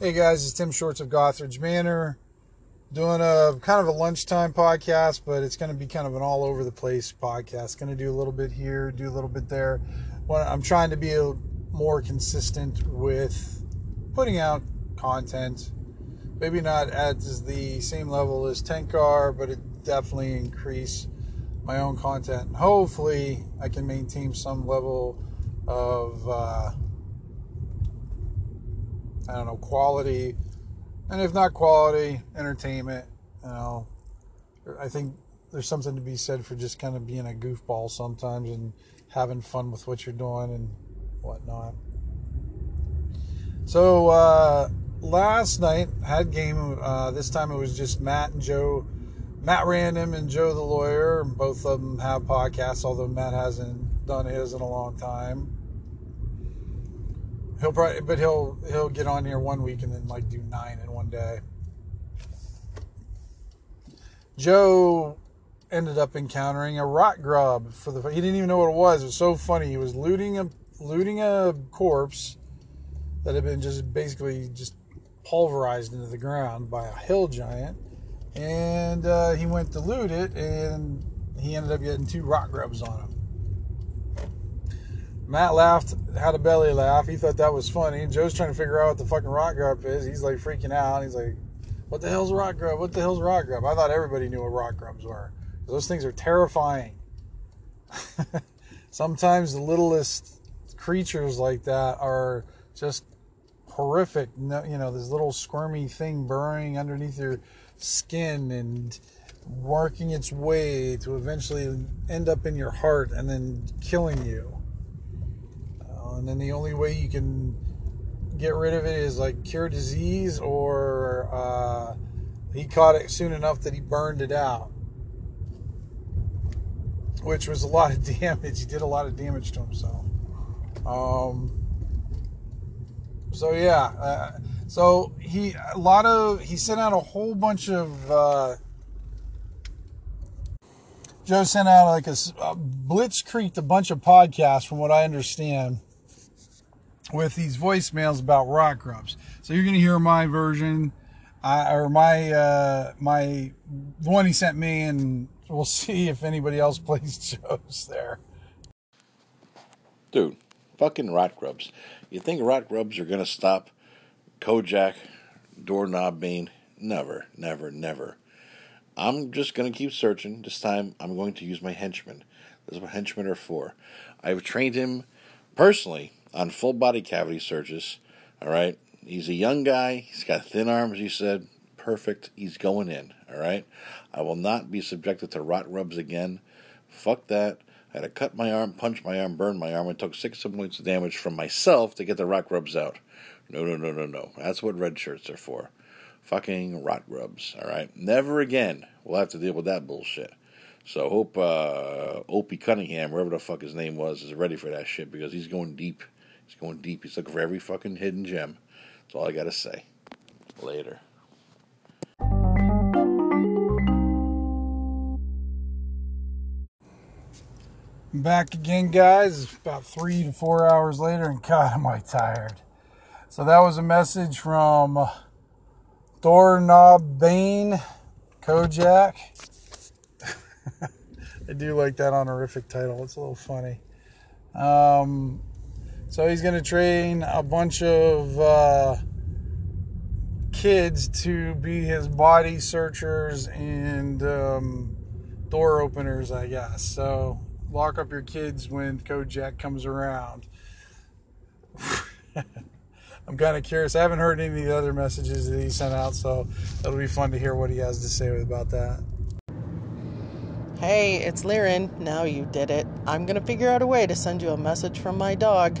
Hey guys, it's Tim Shorts of Gothridge Manor doing a kind of a lunchtime podcast, but it's going to be kind of an all over the place podcast. Going to do a little bit here, do a little bit there. I'm trying to be more consistent with putting out content. Maybe not at the same level as Tenkar, but it definitely increase my own content. hopefully, I can maintain some level of uh, I don't know quality and if not quality, entertainment. You know, I think there's something to be said for just kind of being a goofball sometimes and having fun with what you're doing and whatnot. So uh, last night had game. Uh, this time it was just Matt and Joe, Matt Random and Joe the lawyer. Both of them have podcasts, although Matt hasn't done his in a long time. He'll probably, but he'll he'll get on here one week and then like do nine in one day. Joe ended up encountering a rot grub for the. He didn't even know what it was. It was so funny. He was looting a looting a corpse that had been just basically just pulverized into the ground by a hill giant, and uh, he went to loot it, and he ended up getting two rot grubs on him. Matt laughed, had a belly laugh. He thought that was funny. Joe's trying to figure out what the fucking rot grub is. He's like freaking out. He's like, "What the hell's rot grub? What the hell's rot grub?" I thought everybody knew what rot grubs were. Those things are terrifying. Sometimes the littlest creatures like that are just horrific. You know, this little squirmy thing burrowing underneath your skin and working its way to eventually end up in your heart and then killing you and then the only way you can get rid of it is like cure disease or uh, he caught it soon enough that he burned it out. Which was a lot of damage. He did a lot of damage to himself. Um, so yeah uh, so he a lot of he sent out a whole bunch of uh, Joe sent out like a, a blitzkrieg a bunch of podcasts from what I understand with these voicemails about rot grubs. So you're going to hear my version, uh, or my uh, my the one he sent me, and we'll see if anybody else plays Joe's there. Dude, fucking rot grubs. You think rot grubs are going to stop Kojak, Doorknob Bane? Never, never, never. I'm just going to keep searching. This time I'm going to use my henchman. This is what henchmen are for. I've trained him personally on full body cavity searches. All right. He's a young guy. He's got thin arms, he said. Perfect. He's going in. All right. I will not be subjected to rot grubs again. Fuck that. I had to cut my arm, punch my arm, burn my arm, and took six points of damage from myself to get the rot grubs out. No, no, no, no, no. That's what red shirts are for. Fucking rot grubs. All right. Never again. We'll have to deal with that bullshit. So hope uh, Opie Cunningham, wherever the fuck his name was, is ready for that shit because he's going deep. He's going deep. He's looking for every fucking hidden gem. That's all I gotta say. Later. Back again, guys. About three to four hours later, and God, am I tired. So that was a message from uh, Doorknob Bane, Kojak. I do like that honorific title. It's a little funny. Um, so he's going to train a bunch of uh, kids to be his body searchers and um, door openers, I guess. So lock up your kids when Kojak comes around. I'm kind of curious. I haven't heard any of the other messages that he sent out, so it'll be fun to hear what he has to say about that. Hey, it's Liren. Now you did it. I'm going to figure out a way to send you a message from my dog.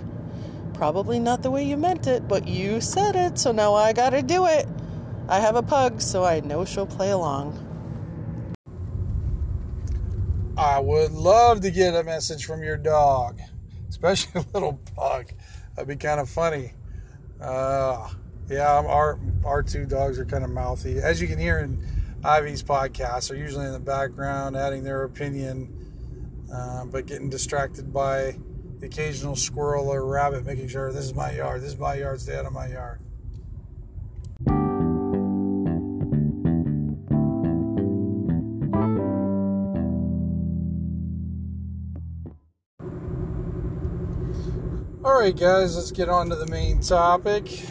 Probably not the way you meant it, but you said it, so now I gotta do it. I have a pug, so I know she'll play along. I would love to get a message from your dog, especially a little pug. That'd be kind of funny. Uh, yeah, our our two dogs are kind of mouthy, as you can hear in Ivy's podcast. They're usually in the background, adding their opinion, uh, but getting distracted by the occasional squirrel or rabbit, making sure this is my yard, this is my yard, stay out of my yard. All right, guys, let's get on to the main topic.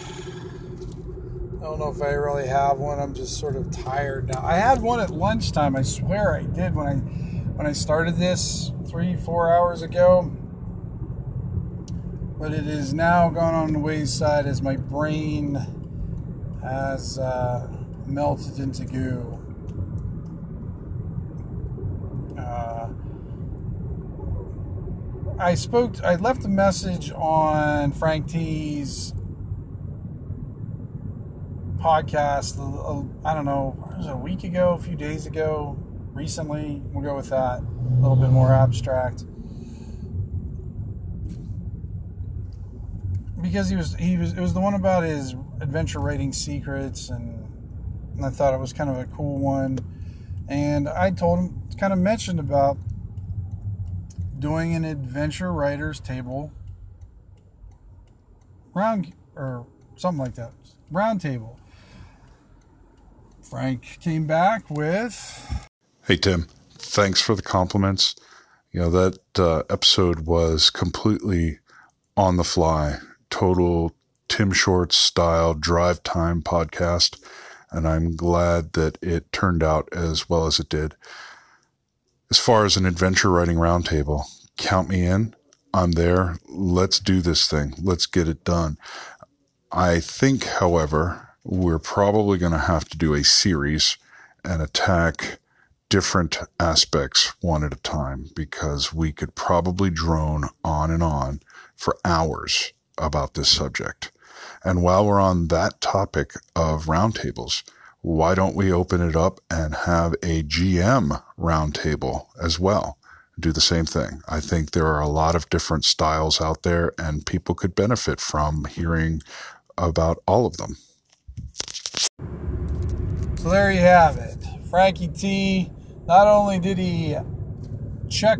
I don't know if I really have one. I'm just sort of tired now. I had one at lunchtime. I swear I did when I when I started this three four hours ago. But it is now gone on the wayside as my brain has uh, melted into goo. Uh, I spoke. I left a message on Frank T's podcast. I don't know. It Was a week ago? A few days ago? Recently? We'll go with that. A little bit more abstract. Because he was he was it was the one about his adventure writing secrets and, and I thought it was kind of a cool one. And I told him kind of mentioned about doing an adventure writers table round or something like that round table. Frank came back with hey tim. Thanks for the compliments. You know that uh, episode was completely on the fly total tim shorts style drive time podcast and i'm glad that it turned out as well as it did as far as an adventure writing roundtable, count me in. I'm there. Let's do this thing. Let's get it done. I think, however, we're probably going to have to do a series and attack different aspects one at a time because we could probably drone on and on for hours about this subject. And while we're on that topic of roundtables, why don't we open it up and have a GM roundtable as well? Do the same thing. I think there are a lot of different styles out there, and people could benefit from hearing about all of them. So there you have it. Frankie T. Not only did he check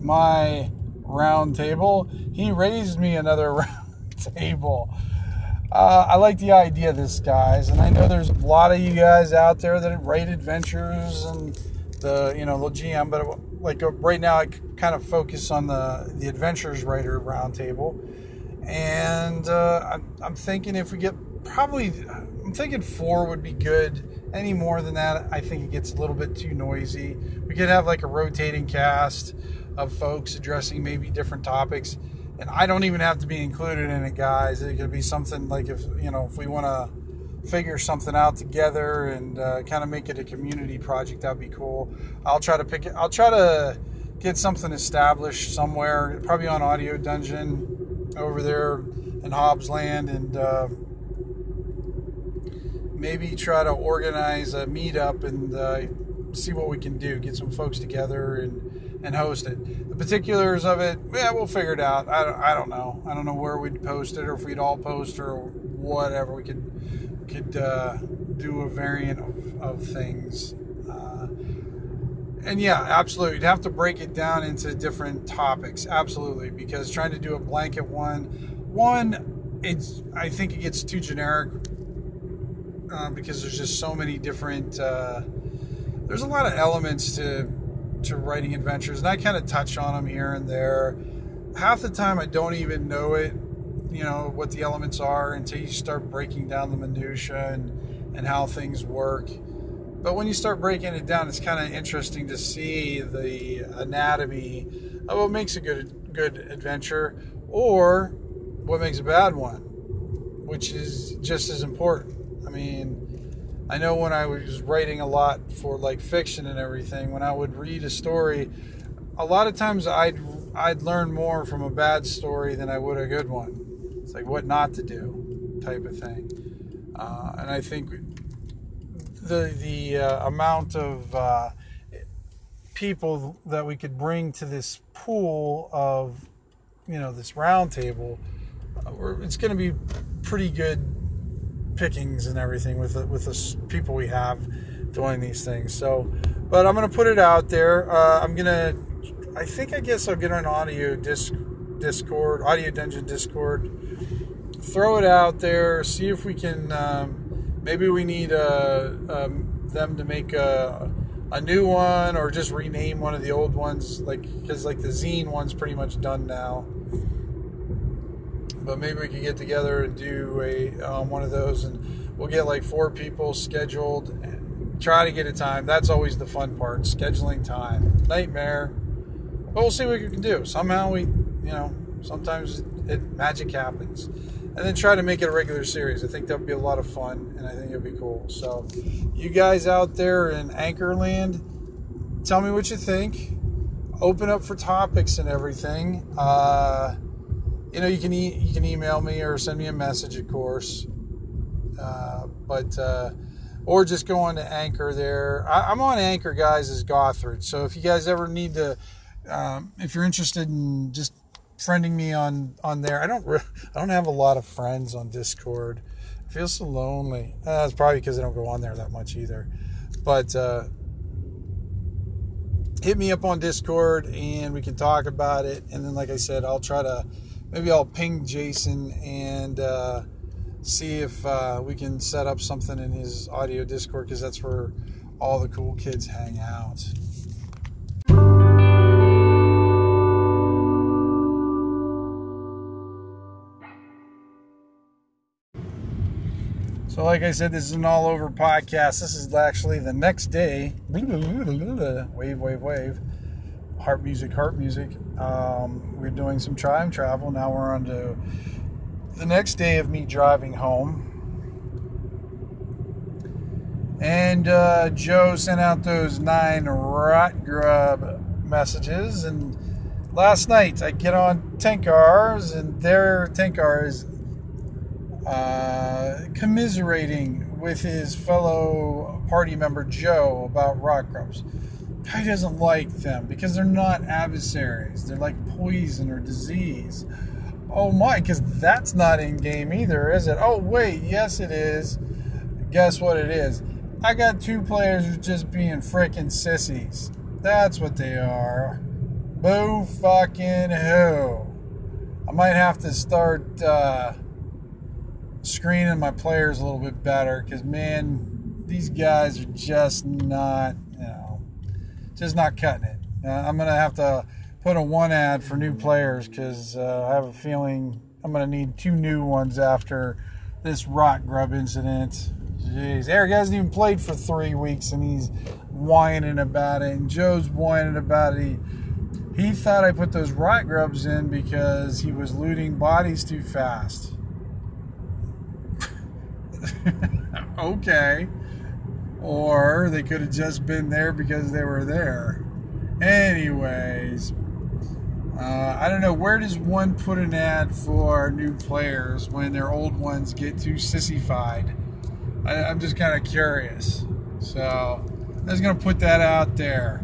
my round table, he raised me another round table. Uh, I like the idea of this, guys, and I know there's a lot of you guys out there that write adventures and the you know the GM, but like uh, right now I kind of focus on the the adventures writer roundtable, and uh, I'm, I'm thinking if we get probably I'm thinking four would be good. Any more than that, I think it gets a little bit too noisy. We could have like a rotating cast of folks addressing maybe different topics and I don't even have to be included in it, guys. It could be something like if you know if we want to figure something out together and uh, kind of make it a community project, that'd be cool. I'll try to pick it. I'll try to get something established somewhere, probably on Audio Dungeon over there in Hobbs Land, and uh, maybe try to organize a meetup and uh, see what we can do. Get some folks together and and host it. The particulars of it, yeah, we'll figure it out. I don't, I don't know. I don't know where we'd post it or if we'd all post or whatever. We could could uh, do a variant of, of things. Uh, and yeah, absolutely. You'd have to break it down into different topics. Absolutely, because trying to do a blanket one, one, it's I think it gets too generic uh, because there's just so many different. Uh, there's a lot of elements to to writing adventures, and I kind of touch on them here and there. Half the time, I don't even know it, you know, what the elements are until you start breaking down the minutia and and how things work. But when you start breaking it down, it's kind of interesting to see the anatomy of what makes a good good adventure, or what makes a bad one, which is just as important. I mean, I know when I was writing a lot for like fiction and everything, when I would read a story, a lot of times I'd I'd learn more from a bad story than I would a good one. It's like what not to do, type of thing. Uh, and I think the the uh, amount of uh, people that we could bring to this pool of you know this roundtable, uh, it's going to be pretty good pickings and everything with the, with the people we have doing these things. So, but I'm gonna put it out there. Uh, I'm gonna, I think I guess I'll get an audio disc, Discord, Audio Dungeon Discord. Throw it out there. See if we can. Um, maybe we need uh, um, them to make a, a new one or just rename one of the old ones, like because like the zine one's pretty much done now. But maybe we can get together and do a um, one of those, and we'll get like four people scheduled. And try to get a time. That's always the fun part. Scheduling time, nightmare. But we'll see what we can do. Somehow we, you know, sometimes it magic happens. And then try to make it a regular series. I think that would be a lot of fun, and I think it'd be cool. So, you guys out there in Anchorland, tell me what you think. Open up for topics and everything. Uh, you know, you can e- you can email me or send me a message, of course. Uh, but uh, or just go on to Anchor there. I, am on Anchor, guys, as Gothard. So if you guys ever need to, um, if you're interested in just friending me on on there, I don't re- I don't have a lot of friends on Discord. I feel so lonely. Uh, that's probably because I don't go on there that much either. But uh, hit me up on Discord and we can talk about it. And then, like I said, I'll try to maybe I'll ping Jason and uh, see if uh, we can set up something in his audio Discord because that's where all the cool kids hang out. So, like I said, this is an all over podcast. This is actually the next day. Wave, wave, wave. Heart music, heart music. Um, we're doing some time travel. Now we're on to the next day of me driving home. And uh, Joe sent out those nine rot grub messages. And last night I get on Tenkars, and their Tenkar is uh, commiserating with his fellow party member Joe about rot grubs. Guy doesn't like them because they're not adversaries. They're like poison or disease. Oh my, because that's not in game either, is it? Oh wait, yes it is. Guess what it is? I got two players who's just being freaking sissies. That's what they are. Boo fucking who. I might have to start uh, screening my players a little bit better because man, these guys are just not, just not cutting it. Uh, I'm gonna have to put a one ad for new players because uh, I have a feeling I'm gonna need two new ones after this rot grub incident. Jeez, Eric hasn't even played for three weeks and he's whining about it, and Joe's whining about it. He, he thought I put those rot grubs in because he was looting bodies too fast. okay. Or they could have just been there because they were there. Anyways, uh, I don't know. Where does one put an ad for new players when their old ones get too sissified? I, I'm just kind of curious. So, I'm just to put that out there.